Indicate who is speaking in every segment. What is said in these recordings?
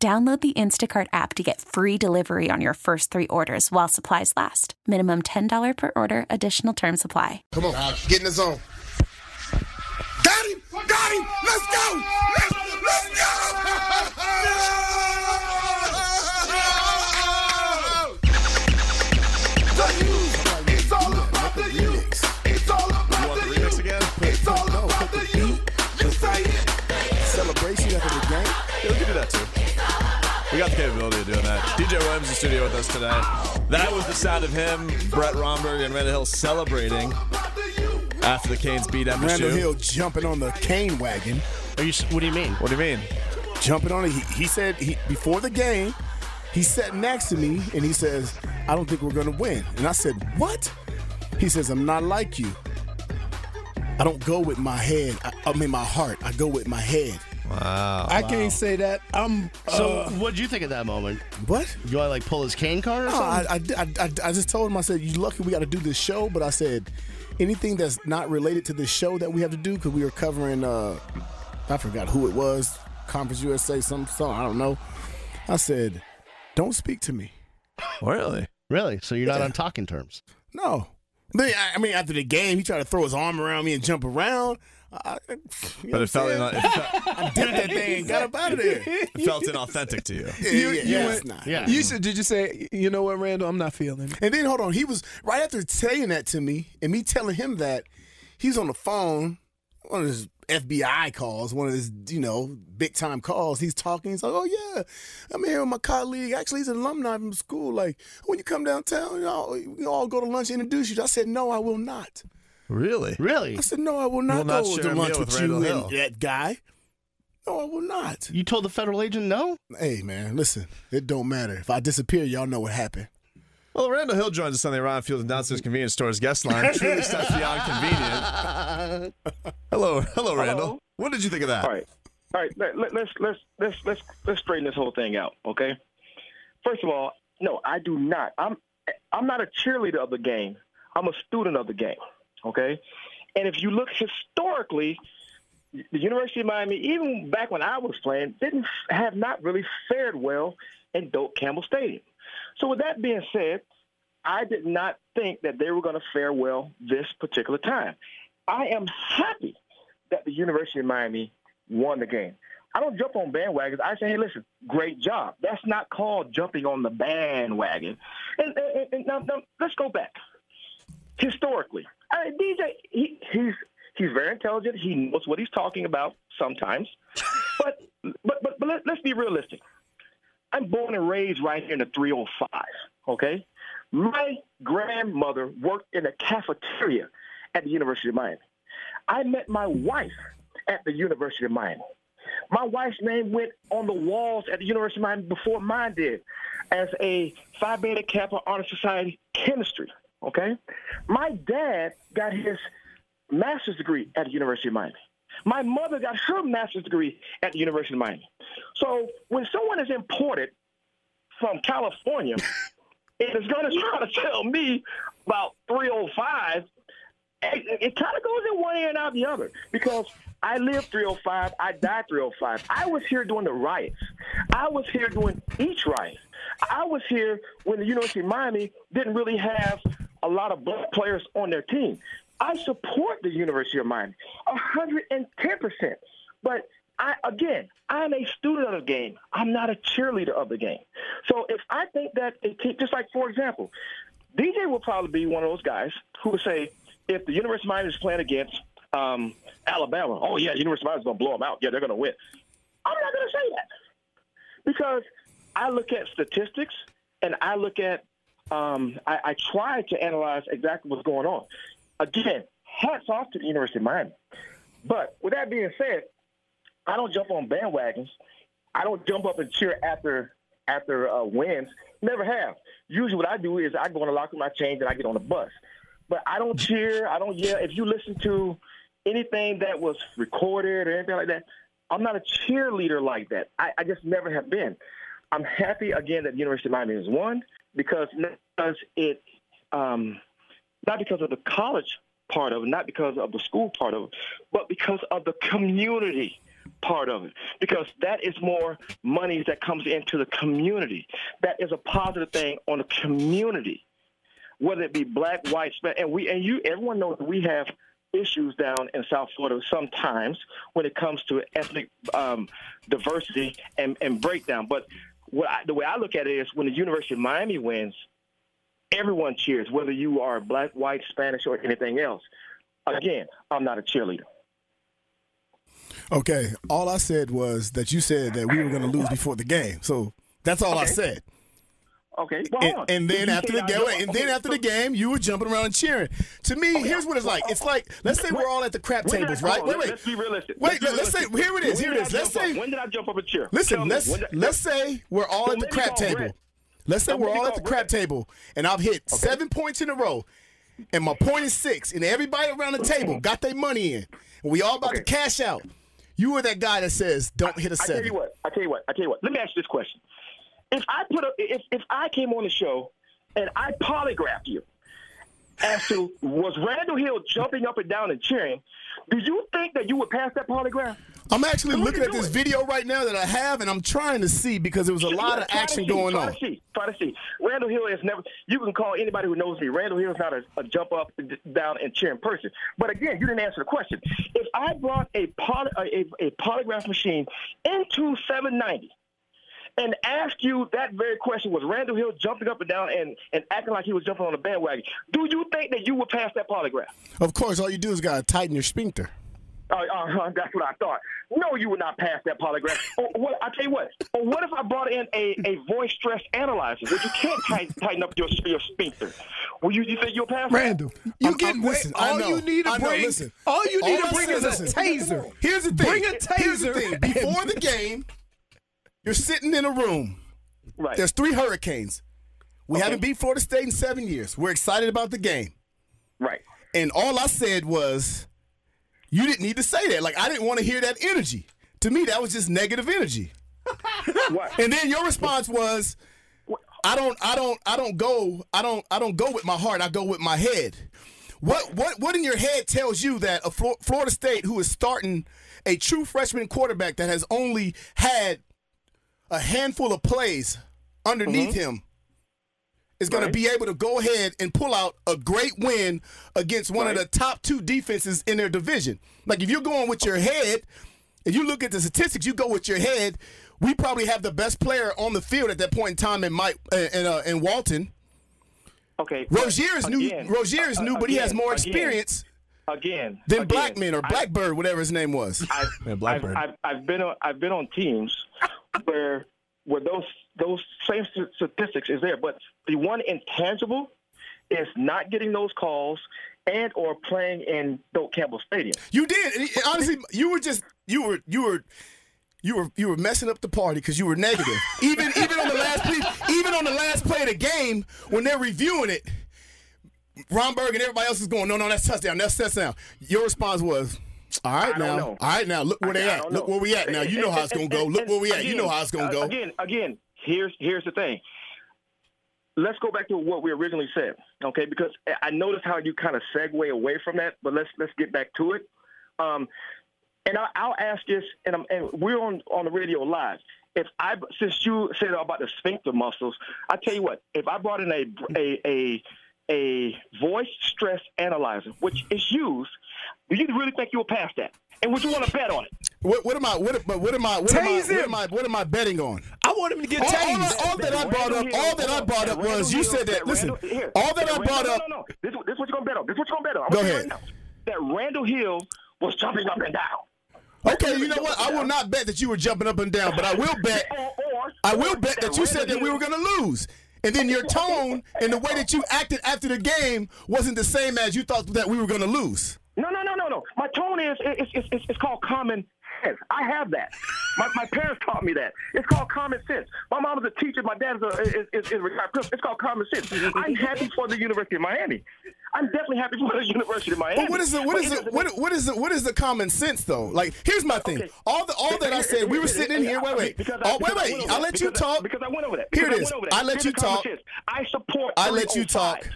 Speaker 1: Download the Instacart app to get free delivery on your first three orders while supplies last. Minimum $10 per order, additional term supply.
Speaker 2: Come on, get in the zone. Got him! Got him! Let's go! Let's, let's
Speaker 3: We got the capability of doing that. DJ Williams in studio with us today. That was the sound of him, Brett Romberg, and Randal Hill celebrating after the Canes beat MSU.
Speaker 4: Randal Hill jumping on the cane wagon.
Speaker 5: Are you? What do you mean?
Speaker 3: What do you mean?
Speaker 4: Jumping on it. He, he said he, before the game, he sat next to me and he says, I don't think we're going to win. And I said, What? He says, I'm not like you. I don't go with my head. I, I mean, my heart. I go with my head.
Speaker 3: Wow.
Speaker 6: I can't say that. I'm.
Speaker 5: So,
Speaker 6: uh,
Speaker 5: what did you think of that moment?
Speaker 4: What?
Speaker 5: You want to like pull his cane card or
Speaker 4: No,
Speaker 5: something?
Speaker 4: I, I, I, I just told him, I said, you lucky we got to do this show. But I said, anything that's not related to this show that we have to do, because we were covering, uh, I forgot who it was, Conference USA, some, some, I don't know. I said, don't speak to me.
Speaker 3: Really?
Speaker 5: really? So you're not on talking terms?
Speaker 4: No. But, I- I mean, after the game, he tried to throw his arm around me and jump around. I, I- you know
Speaker 3: But it
Speaker 4: what
Speaker 3: felt,
Speaker 4: I'm
Speaker 3: it, felt,
Speaker 4: I dipped that thing got up out of there.
Speaker 3: it felt inauthentic to you.
Speaker 4: Yeah,
Speaker 6: You-
Speaker 4: yeah,
Speaker 6: you
Speaker 4: yeah,
Speaker 6: went-
Speaker 4: not.
Speaker 5: Yeah.
Speaker 6: you said, did you say, you know what, Randal? I'm not feeling it.
Speaker 4: And then hold on, he was right after saying that to me, and me telling him that he's on the phone, one of his FBI calls, one of his you know big time calls. He's talking. He's like, "Oh yeah, I'm here with my colleague. Actually, he's an alumni from school. Like when you come downtown, you know, we all go to lunch and introduce you." I said, "No, I will not."
Speaker 3: Really?
Speaker 5: Really?
Speaker 4: I said, "No, I will
Speaker 3: will
Speaker 4: not
Speaker 3: not
Speaker 4: go
Speaker 3: share
Speaker 4: to
Speaker 3: a
Speaker 4: lunch with,
Speaker 3: with
Speaker 4: you
Speaker 3: Randal
Speaker 4: and
Speaker 3: Hill.
Speaker 4: that guy." No, I will not.
Speaker 5: You told the federal agent no?
Speaker 4: Hey man, listen, it don't matter. If I disappear, y'all know what happened.
Speaker 3: Well, Randal Hill joins us on the Around Field and Downstairs Convenience Store's guest line. Truly steps beyond convenient. Hello, hello, Randal. What did you think of that?
Speaker 7: All right, all right. Let, let, let's let's let's let's let's straighten this whole thing out, okay? First of all, no, I do not. I'm I'm not a cheerleader of the game. I'm a student of the game, okay? And if you look historically, the University of Miami, even back when I was playing, didn't have not really fared well in Doak Campbell Stadium. So with that being said, I did not think that they were going to fare well this particular time. I am happy that the University of Miami won the game. I don't jump on bandwagons. I say, hey, listen, great job. That's not called jumping on the bandwagon. And, and, and now, now let's go back. Historically, uh, I, DJ, he, he's he's very intelligent. He knows what he's talking about sometimes. but but but, but let, let's be realistic. I'm born and raised right here in the 305. Okay, my grandmother worked in a cafeteria at the University of Miami. I met my wife at the University of Miami. My wife's name went on the walls at the University of Miami before mine did as a Phi Beta Kappa Honor Society chemistry. Okay? My dad got his master's degree at the University of Miami. My mother got her master's degree at the University of Miami. So when someone is imported from California, it is going to try to tell me about 305 it, it kind of goes in one ear and out the other because I lived 305, I died 305. I was here during the riots. I was here during each riot. I was here when the University of Miami didn't really have a lot of black players on their team. I support the University of Miami 110%. But I, again, I'm a student of the game. I'm not a cheerleader of the game. So if I think that a team, just like, for example, DJ will probably be one of those guys who would say, if the University of Miami is playing against um, Alabama, oh yeah, the University of Miami is going to blow them out. Yeah, they're going to win. I'm not going to say that because I look at statistics and I look at um, I, I try to analyze exactly what's going on. Again, hats off to the University of Miami. But with that being said, I don't jump on bandwagons. I don't jump up and cheer after after uh, wins. Never have. Usually, what I do is I go in the locker room, I change, and I get on the bus. But I don't cheer. I don't yell. If you listen to anything that was recorded or anything like that, I'm not a cheerleader like that. I, I just never have been. I'm happy again that the University of Miami has won because because it, um, not because of the college part of it, not because of the school part of it, but because of the community part of it. Because that is more money that comes into the community. That is a positive thing on the community, whether it be black, white, and we and you. Everyone knows we have issues down in South Florida sometimes when it comes to ethnic um, diversity and, and breakdown. But what I, the way I look at it is when the University of Miami wins, everyone cheers, whether you are black, white, Spanish, or anything else. Again, I'm not a cheerleader.
Speaker 4: Okay, all I said was that you said that we were going to lose before the game. So that's all I said.
Speaker 7: Okay, well,
Speaker 4: And,
Speaker 7: hold on.
Speaker 4: and then after the game, and then after the game, you were jumping around and cheering. To me, here's what it's like. It's like let's say we're all at the crap
Speaker 7: When
Speaker 4: tables, right? Wait, wait,
Speaker 7: Let's be realistic.
Speaker 4: Wait, let's say- here it is,
Speaker 7: When
Speaker 4: here it is. Let's
Speaker 7: jump up-
Speaker 4: say-
Speaker 7: when did I jump up a cheer?
Speaker 4: Listen,
Speaker 7: Tell
Speaker 4: let's
Speaker 7: did-
Speaker 4: let's say we're all
Speaker 7: So
Speaker 4: at the crap table.
Speaker 7: Brett.
Speaker 4: Let's say
Speaker 7: So
Speaker 4: we're all at the crap table, and I've hit seven points in a row, and my point is six, and everybody around the table got their money in, and we all about to cash out. You were that guy that says, "Don't hit a seven.
Speaker 7: I tell you what. I tell you what. I tell you what. Let me ask you this question: If I put a, if if I came on the show and I polygraphed you as to was Randal Hill jumping up and down and cheering, do you think that you would pass that polygraph?
Speaker 4: I'm actually
Speaker 7: on,
Speaker 4: looking at this
Speaker 7: it.
Speaker 4: video right now that I have, and I'm trying to see because there was a lot
Speaker 7: Yeah,
Speaker 4: of action
Speaker 7: see,
Speaker 4: going
Speaker 7: try
Speaker 4: on.
Speaker 7: To see, try to see. Randal Hill is never. You can call anybody who knows me. Randal Hill is not a, a jump up, down, and cheering person. But again, you didn't answer the question. If I brought a poly, a, a, a polygraph machine into 790 and ask you that very question, was Randal Hill jumping up and down and, and acting like he was jumping on a bandwagon? Do you think that you would pass that polygraph?
Speaker 4: Of course, all you do is gotta tighten your sphincter.
Speaker 7: Uh, uh, that's what I thought. No, you would not pass that polygraph. or what, I tell you what. Or what if I brought in a, a voice stress analyzer, which you can't tighten, tighten up your your sphincter? Well, you, you think you'll pass? that?
Speaker 6: Randal, you
Speaker 4: I'm-
Speaker 6: get
Speaker 4: I'm- listen, I
Speaker 6: all
Speaker 4: know,
Speaker 6: you need to
Speaker 4: I know,
Speaker 6: bring.
Speaker 4: listen.
Speaker 6: all you need
Speaker 4: All
Speaker 6: to bring
Speaker 4: said,
Speaker 6: is a taser.
Speaker 4: Here's the thing.
Speaker 6: Bring a
Speaker 4: Here's the
Speaker 6: taser
Speaker 4: thing. Before the game, you're sitting in a room.
Speaker 7: Right.
Speaker 4: There's three hurricanes. We
Speaker 7: Okay.
Speaker 4: haven't beat Florida State in seven years. We're excited about the game.
Speaker 7: right.
Speaker 4: And all I said was, you didn't need to say that. Like I didn't want to hear that energy. To me, that was just negative energy.
Speaker 7: What?
Speaker 4: And then your response was, I don't, I don't, I don't go, I don't, I don't go with my heart. I go with my head. What, what, what in your head tells you that a Flo- Florida State who is starting a true freshman quarterback that has only had a handful of plays underneath him is going
Speaker 7: Right.
Speaker 4: to be able to go ahead and pull out a great win against one of the top two defenses in their division. Like if you're going with your head, if you look at the statistics, you go with your head. We probably have the best player on the field at that point in time in Mike and uh, in Walton.
Speaker 7: Okay. but
Speaker 4: Rosier is new.
Speaker 7: again,
Speaker 4: Rosier is
Speaker 7: uh,
Speaker 4: new, but he has more experience
Speaker 7: Again.
Speaker 4: than
Speaker 7: again,
Speaker 4: Blackman or
Speaker 7: I-
Speaker 4: Blackbird, whatever his name was.
Speaker 7: I've,
Speaker 3: Yeah, Blackbird.
Speaker 7: I've, I've, I've been on I've been on teams where where those those same statistics is there, but the one intangible is not getting those calls and or playing in Doak Campbell Stadium.
Speaker 4: You did. Honestly, you were just you were you were you were you were messing up the party because you were negative. even even on the last play, even on the last play of the game when they're reviewing it, Romberg and everybody else is going, no, no, that's touchdown, that's touchdown. Your response was. All right now,
Speaker 7: know.
Speaker 4: all right now. Look where they at. Look where we at now. You know how it's gonna go. Look where we at. You know how it's gonna go.
Speaker 7: Again, again, here's here's the thing. Let's go back to what we originally said, okay? Because I noticed how you kind of segue away from that, but let's let's get back to it. Um, and I, I'll ask this, and, I'm, and we're on on the radio live. If I since you said about the sphincter muscles, I tell you what, if I brought in a a a a voice stress analyzer, which is used, do you really think you'll pass that? And would you want to bet on it?
Speaker 4: What, what am I? What, but what am I? What am I? What am I? What am I betting on?
Speaker 6: I want him to get
Speaker 4: All, all,
Speaker 6: tased.
Speaker 4: all that I brought up, all that I brought up was you said that. Listen, all that I brought up.
Speaker 7: No, no, no. This, this is what you're gonna bet on. This is what you're gonna bet on.
Speaker 4: Go ahead.
Speaker 7: you right now, that Randal Hill was jumping up and down.
Speaker 4: Okay, you know what? I will not bet that you were jumping up and down, but I will bet.
Speaker 7: Or, or
Speaker 4: I will bet that you said that we were going to lose. And then your tone and the way that you acted after the game wasn't the same as you thought that we were going to lose.
Speaker 7: No, no, no, no, no. My tone is it's, it's, it's, it's called common sense. I have that. My, my parents taught me that. It's called common sense. My mom is a teacher. My dad is a is, is, is retired. It's called common sense. I'm happy for the University of Miami. I'm definitely happy for the University of Miami.
Speaker 4: But what is the what is
Speaker 7: it
Speaker 4: the what, what is the what is the common sense though? Like here's my thing.
Speaker 7: Okay.
Speaker 4: All the all that I said, we were sitting in here. Wait, wait.
Speaker 7: Because I-
Speaker 4: Oh, wait,
Speaker 7: I
Speaker 4: wait. I'll let you talk.
Speaker 7: Because I went over that.
Speaker 4: Here it
Speaker 7: I
Speaker 4: is.
Speaker 7: went over that.
Speaker 4: I let you talk.
Speaker 7: I support.
Speaker 4: I let you talk.
Speaker 7: Oh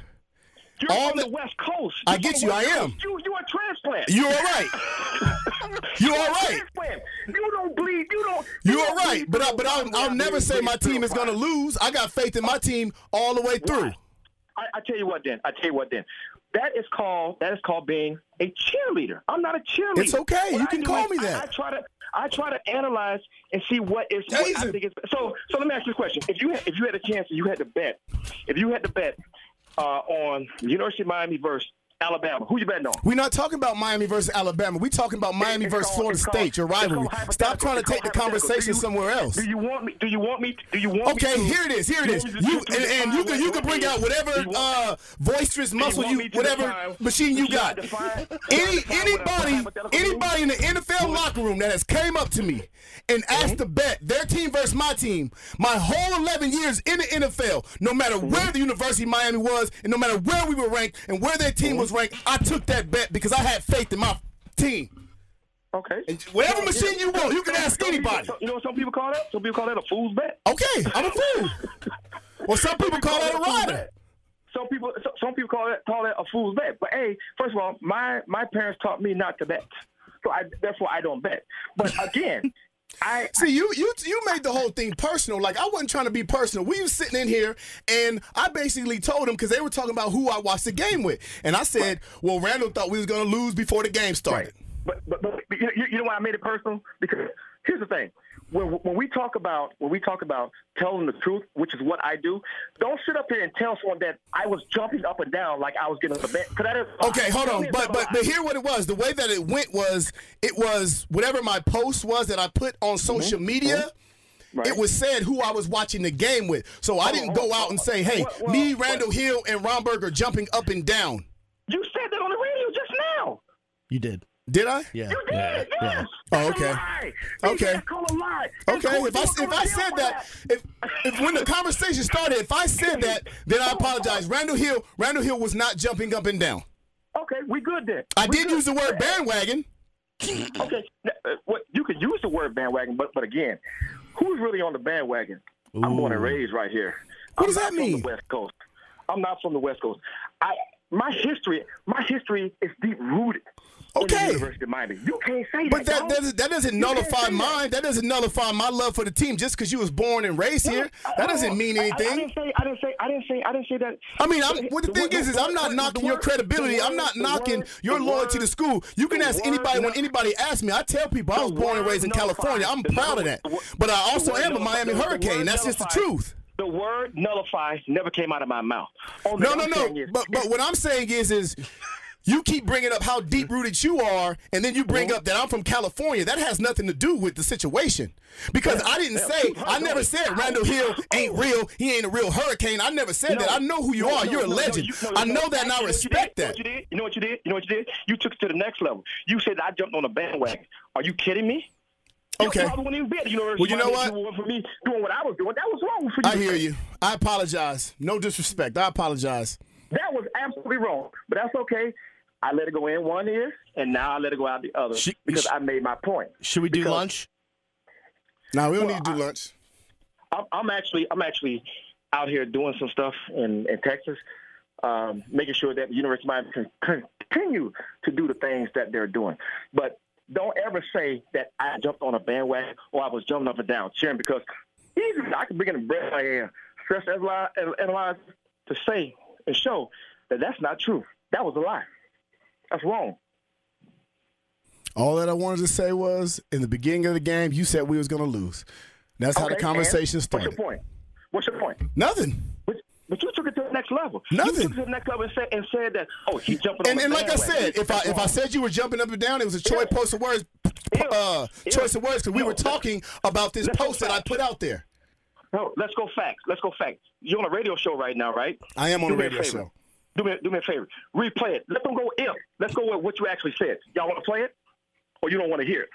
Speaker 7: You're
Speaker 4: All
Speaker 7: on
Speaker 4: the-
Speaker 7: the West Coast.
Speaker 4: I
Speaker 7: You're
Speaker 4: get you. I am.
Speaker 7: You you a transplant.
Speaker 4: You're all right? You all right?
Speaker 7: You don't bleed. You don't.
Speaker 4: You
Speaker 7: don't
Speaker 4: all right?
Speaker 7: bleed
Speaker 4: But I, but I'll, I'll never say my team is going to lose. I got faith in my team all the way through.
Speaker 7: I, I tell you what, then. I tell you what, then. That is called that is called being a cheerleader. I'm not a cheerleader.
Speaker 4: It's okay.
Speaker 7: What
Speaker 4: You
Speaker 7: I
Speaker 4: can call me that.
Speaker 7: I, try to I try to analyze and see what is what I think is so. So let me ask you a question. If you had, if you had a chance, you had to bet. If you had to bet uh, on University of Miami versus Alabama, who you betting on?
Speaker 4: We're not talking about Miami versus Alabama. We're talking about Miami
Speaker 7: It's
Speaker 4: versus
Speaker 7: called-
Speaker 4: Florida
Speaker 7: called-
Speaker 4: State, your rivalry. Stop trying to take the conversation
Speaker 7: you-
Speaker 4: somewhere else.
Speaker 7: Do you want me? Do you want me? Do you want
Speaker 4: Okay,
Speaker 7: me to?
Speaker 4: here it is. Here it is.
Speaker 7: do
Speaker 4: is.
Speaker 7: want me to-
Speaker 4: You and, and you can you can bring out whatever
Speaker 7: you
Speaker 4: uh, boisterous muscle you whatever
Speaker 7: define-
Speaker 4: machine you got.
Speaker 7: define-
Speaker 4: Any
Speaker 7: define what a- what
Speaker 4: anybody anybody in the NFL locker room that has came up to me and
Speaker 7: Mm-hmm.
Speaker 4: asked to bet their team versus my team, my whole 11 years in the NFL, no matter
Speaker 7: Mm-hmm.
Speaker 4: where the University of Miami was and no matter where we were ranked and where their team
Speaker 7: Mm-hmm.
Speaker 4: was ranked, I took that bet because I had faith in my team.
Speaker 7: Okay.
Speaker 4: And whatever
Speaker 7: So,
Speaker 4: machine you want, you can ask
Speaker 7: people-
Speaker 4: anybody.
Speaker 7: you know what some people call that? Some people call that a fool's bet.
Speaker 4: Okay, I'm a fool. Well, some people call that a rider.
Speaker 7: Some people, so- some people call that call that a fool's bet. But hey, first of all, my my parents taught me not to bet, so I therefore I don't bet. But again, I
Speaker 4: See, you you you made the whole thing personal. Like I wasn't trying to be personal. We was sitting in here, and I basically told them because they were talking about who I watched the game with, and I said, "Well, Randal thought we was going to lose before the game started."
Speaker 7: But but, but you, you you know why I made it personal? Because here's the thing: when when we talk about when we talk about telling the truth, which is what I do, don't sit up here and tell someone that I was jumping up and down like I was getting a bet. 'cause that is.
Speaker 4: Okay, hold on, but
Speaker 7: it's
Speaker 4: but but here what it was. The way that it went was it was whatever my post was that I put on social media.
Speaker 7: Mm-hmm. Right.
Speaker 4: It was said who I was watching the game with, so I didn't go out and say, "Hey,
Speaker 7: Well, well,
Speaker 4: me,
Speaker 7: well-
Speaker 4: Randal Hill, and Romberg are jumping up and down."
Speaker 7: You said that on the radio just now.
Speaker 5: You did.
Speaker 4: Did I?
Speaker 5: Yeah.
Speaker 7: You did,
Speaker 5: Yeah.
Speaker 7: yes.
Speaker 5: yeah.
Speaker 4: Oh, okay. Okay.
Speaker 7: That's called a lie. That's
Speaker 4: Okay, if I if I said that, if if when the conversation started, if I said that, then I apologize. Randal Hill, Randal Hill was not jumping up and down.
Speaker 7: Okay, we good then.
Speaker 4: I
Speaker 7: We
Speaker 4: did
Speaker 7: good.
Speaker 4: use the word bandwagon.
Speaker 7: Okay, now, uh, what you could use the word bandwagon, but but again, who's really on the bandwagon? I'm born and raised right here.
Speaker 4: What
Speaker 7: I'm
Speaker 4: does that mean?
Speaker 7: The West Coast. I'm not from the West Coast. I my history, my history is deep rooted.
Speaker 4: Okay.
Speaker 7: University of Miami. You can't say
Speaker 4: But that
Speaker 7: dog.
Speaker 4: doesn't, that doesn't
Speaker 7: can't
Speaker 4: nullify
Speaker 7: that.
Speaker 4: mine. That doesn't nullify my love for the team just because you was born and raised here. That doesn't oh, mean
Speaker 7: I- I, I didn't say. I didn't say. I didn't say. I didn't say that.
Speaker 4: I mean, I'm, what the
Speaker 7: The
Speaker 4: thing
Speaker 7: word-
Speaker 4: is, is I'm not knocking
Speaker 7: the
Speaker 4: your
Speaker 7: word-
Speaker 4: credibility. I'm not knocking
Speaker 7: word-
Speaker 4: your loyalty to
Speaker 7: word-
Speaker 4: school. You can ask
Speaker 7: word
Speaker 4: anybody when anybody asks me. I tell people I was born and raised in California. I'm proud of that. But I also am a Miami Hurricane. That's just the truth.
Speaker 7: The word nullifies never came out of my mouth.
Speaker 4: No, no, no.
Speaker 7: is-
Speaker 4: But but what I'm saying is is you keep bringing up how deep rooted you are, and then you bring
Speaker 7: Uh-huh.
Speaker 4: up that I'm from California. That has nothing to do with the situation. Because I didn't say, I never said Randal Hill ain't real. He ain't a real hurricane. I never said that. I know who you
Speaker 7: No,
Speaker 4: are.
Speaker 7: no,
Speaker 4: You're a
Speaker 7: no, no,
Speaker 4: legend.
Speaker 7: you- no,
Speaker 4: I
Speaker 7: no,
Speaker 4: know that, and I
Speaker 7: you know what you
Speaker 4: respect that.
Speaker 7: You know what you did? You know what you did? You know what you did? You took it to the next level. You said I jumped on a bandwagon. Are you kidding me?
Speaker 4: Okay.
Speaker 7: You wouldn't even be at the University
Speaker 4: Well, you know what?
Speaker 7: Miami if it For me doing what I was doing, that was wrong for you.
Speaker 4: I hear you. I apologize. No disrespect. I apologize.
Speaker 7: That was absolutely wrong, but that's okay. I let it go in one ear, and now I let it go out the other
Speaker 5: She-
Speaker 7: because
Speaker 5: she-
Speaker 7: I made my point.
Speaker 5: Should we do
Speaker 7: Because-
Speaker 5: lunch?
Speaker 4: Now we don't
Speaker 7: Well,
Speaker 4: need to do lunch.
Speaker 7: I'm, I'm actually I'm actually out here doing some stuff in, in Texas, um, making sure that the University of Miami can continue to do the things that they're doing. But don't ever say that I jumped on a bandwagon or I was jumping up and down cheering because easily I can bring in the bread I am, stress analyze, analyze to say and show that that's not true. That was a lie. That's wrong.
Speaker 4: All that I wanted to say was, in the beginning of the game, you said we was going to lose. That's how the conversation started.
Speaker 7: What's your point? What's your point?
Speaker 4: Nothing.
Speaker 7: But, but you took it to the next level.
Speaker 4: Nothing.
Speaker 7: You took it to the next level and said, and said that, oh, he's jumping
Speaker 4: And, and like I said, if I if I said you were jumping up and down, it was a choice
Speaker 7: Yeah.
Speaker 4: post of words, uh,
Speaker 7: Yeah.
Speaker 4: choice of words because we were talking about this
Speaker 7: let's
Speaker 4: post that I put out there.
Speaker 7: No, let's go facts. Let's go facts. You're on a radio show right now, right?
Speaker 4: I am on
Speaker 7: Do
Speaker 4: a radio show.
Speaker 7: Do me, do me a favor. Replay it. Let them go if. Let's go with what you actually said. Y'all want to play it, or you don't want to hear it?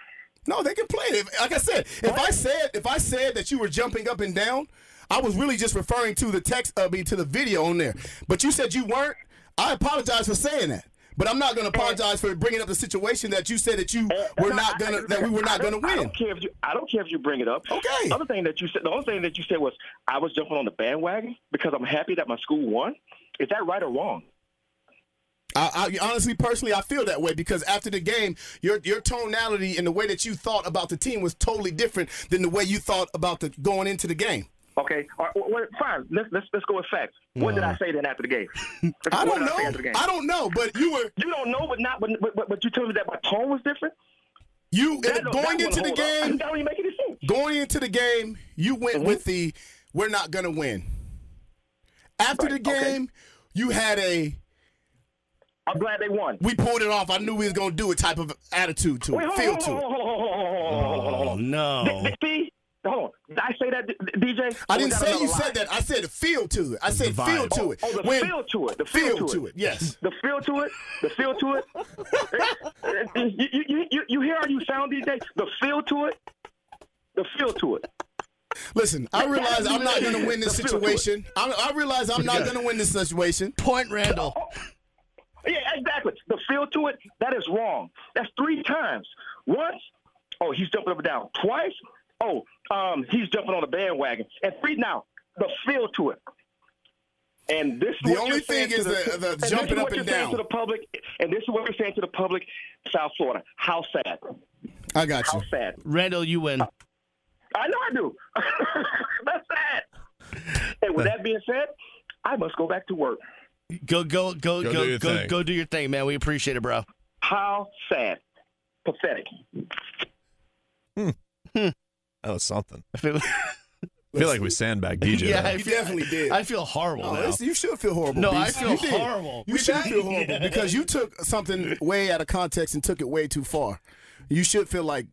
Speaker 4: No, they can play. If, like I said, if I said if I said that you were jumping up and down, I was really just referring to the text, I mean, to the video on there. But you said you weren't. I apologize for saying that. But I'm not going to apologize for bringing up the situation that you said that you were
Speaker 7: No,
Speaker 4: not gonna that we were not gonna
Speaker 7: don't- I
Speaker 4: win.
Speaker 7: don't care if you. I don't care if you bring it up.
Speaker 4: Okay.
Speaker 7: The other thing that you said. The only thing that you said was I was jumping on the bandwagon because I'm happy that my school won. Is that right or wrong?
Speaker 4: I, I honestly, personally, I feel that way because after the game, your your tonality and the way that you thought about the team was totally different than the way you thought about the going into the game.
Speaker 7: Okay. Right, well, fine. Let's let's let's go with facts. What did I say then after the game?
Speaker 4: I don't know.
Speaker 7: game?
Speaker 4: I don't know, but you were
Speaker 7: You don't know, but not. But but, but you told me that my tone was different.
Speaker 4: you
Speaker 7: That
Speaker 4: going into the
Speaker 7: up.
Speaker 4: game.
Speaker 7: That don't even make any sense.
Speaker 4: Going into the game, you went
Speaker 7: Mm-hmm.
Speaker 4: with the we're not gonna win. After
Speaker 7: Right,
Speaker 4: the
Speaker 7: okay.
Speaker 4: game, you had a
Speaker 7: I'm glad they won.
Speaker 4: we pulled it off. I knew we was gonna do it type of attitude to
Speaker 7: Wait,
Speaker 4: it, feel
Speaker 7: on,
Speaker 4: to
Speaker 7: hold
Speaker 4: it.
Speaker 7: on, hold on, hold on, hold on, hold on, hold on, hold
Speaker 5: Oh
Speaker 7: on.
Speaker 5: no.
Speaker 7: Th- See, hold on. Did I say that, DJ?
Speaker 4: I didn't say you
Speaker 7: another lie?
Speaker 4: said that. I said feel to it. I said feel to it.
Speaker 7: Oh, oh, the
Speaker 4: When-
Speaker 7: feel to it. The feel,
Speaker 4: feel to it. Yes.
Speaker 7: The feel to it. The feel to it. you, you, you, you, you hear how you sound, DJ? The feel to it. The feel to it.
Speaker 4: Listen, I realize I'm not going to win this
Speaker 7: The feel to it.
Speaker 4: situation. I, I realize I'm not going to win this situation.
Speaker 5: Point Randal.
Speaker 7: Yeah, exactly. The feel to it, that is wrong. That's three times. Once, oh, he's jumping up and down. Twice, oh, um, he's jumping on the bandwagon. And three now, the feel to it. And this is
Speaker 4: The
Speaker 7: what
Speaker 4: only
Speaker 7: you're saying
Speaker 4: thing is
Speaker 7: to
Speaker 4: the- the
Speaker 7: and this
Speaker 4: jumping
Speaker 7: is
Speaker 4: up and
Speaker 7: you're
Speaker 4: down.
Speaker 7: to the public, and this is what you're saying to the public, South Florida. How sad.
Speaker 4: I got
Speaker 7: How
Speaker 4: you.
Speaker 7: sad.
Speaker 5: Randal, you win.
Speaker 7: I know I do. That's sad. And with that being said, I must go back to work.
Speaker 5: Go go go
Speaker 3: Go
Speaker 5: go
Speaker 3: do your
Speaker 5: go
Speaker 3: thing.
Speaker 5: go do your thing, man. We appreciate it, bro.
Speaker 7: How sad. Pathetic. Hmm. Hmm.
Speaker 3: That was something.
Speaker 5: I feel,
Speaker 3: I feel like we sandbagged DJ.
Speaker 5: yeah,
Speaker 3: there.
Speaker 5: I
Speaker 4: You
Speaker 5: feel,
Speaker 4: definitely did.
Speaker 5: I feel horrible
Speaker 4: Oh,
Speaker 5: now.
Speaker 4: you should feel horrible.
Speaker 5: No, I feel
Speaker 4: You did.
Speaker 5: horrible.
Speaker 4: You
Speaker 5: We
Speaker 4: should feel horrible because you took something way out of context and took it way too far. You should feel like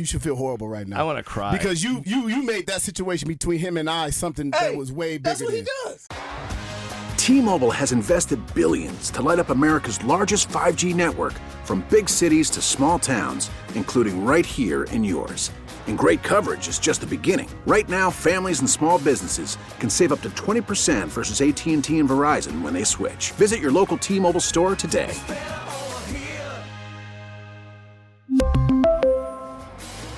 Speaker 4: you should feel horrible right now.
Speaker 5: I want to cry
Speaker 4: because you you you made that situation between him and I something that was way bigger.
Speaker 6: That's what he
Speaker 4: than.
Speaker 6: does.
Speaker 8: T-Mobile has invested billions to light up America's largest 5G network from big cities to small towns, including right here in yours. And great coverage is just the beginning. Right now, families and small businesses can save up to 20% versus AT&T and Verizon when they switch. Visit your local T-Mobile store today.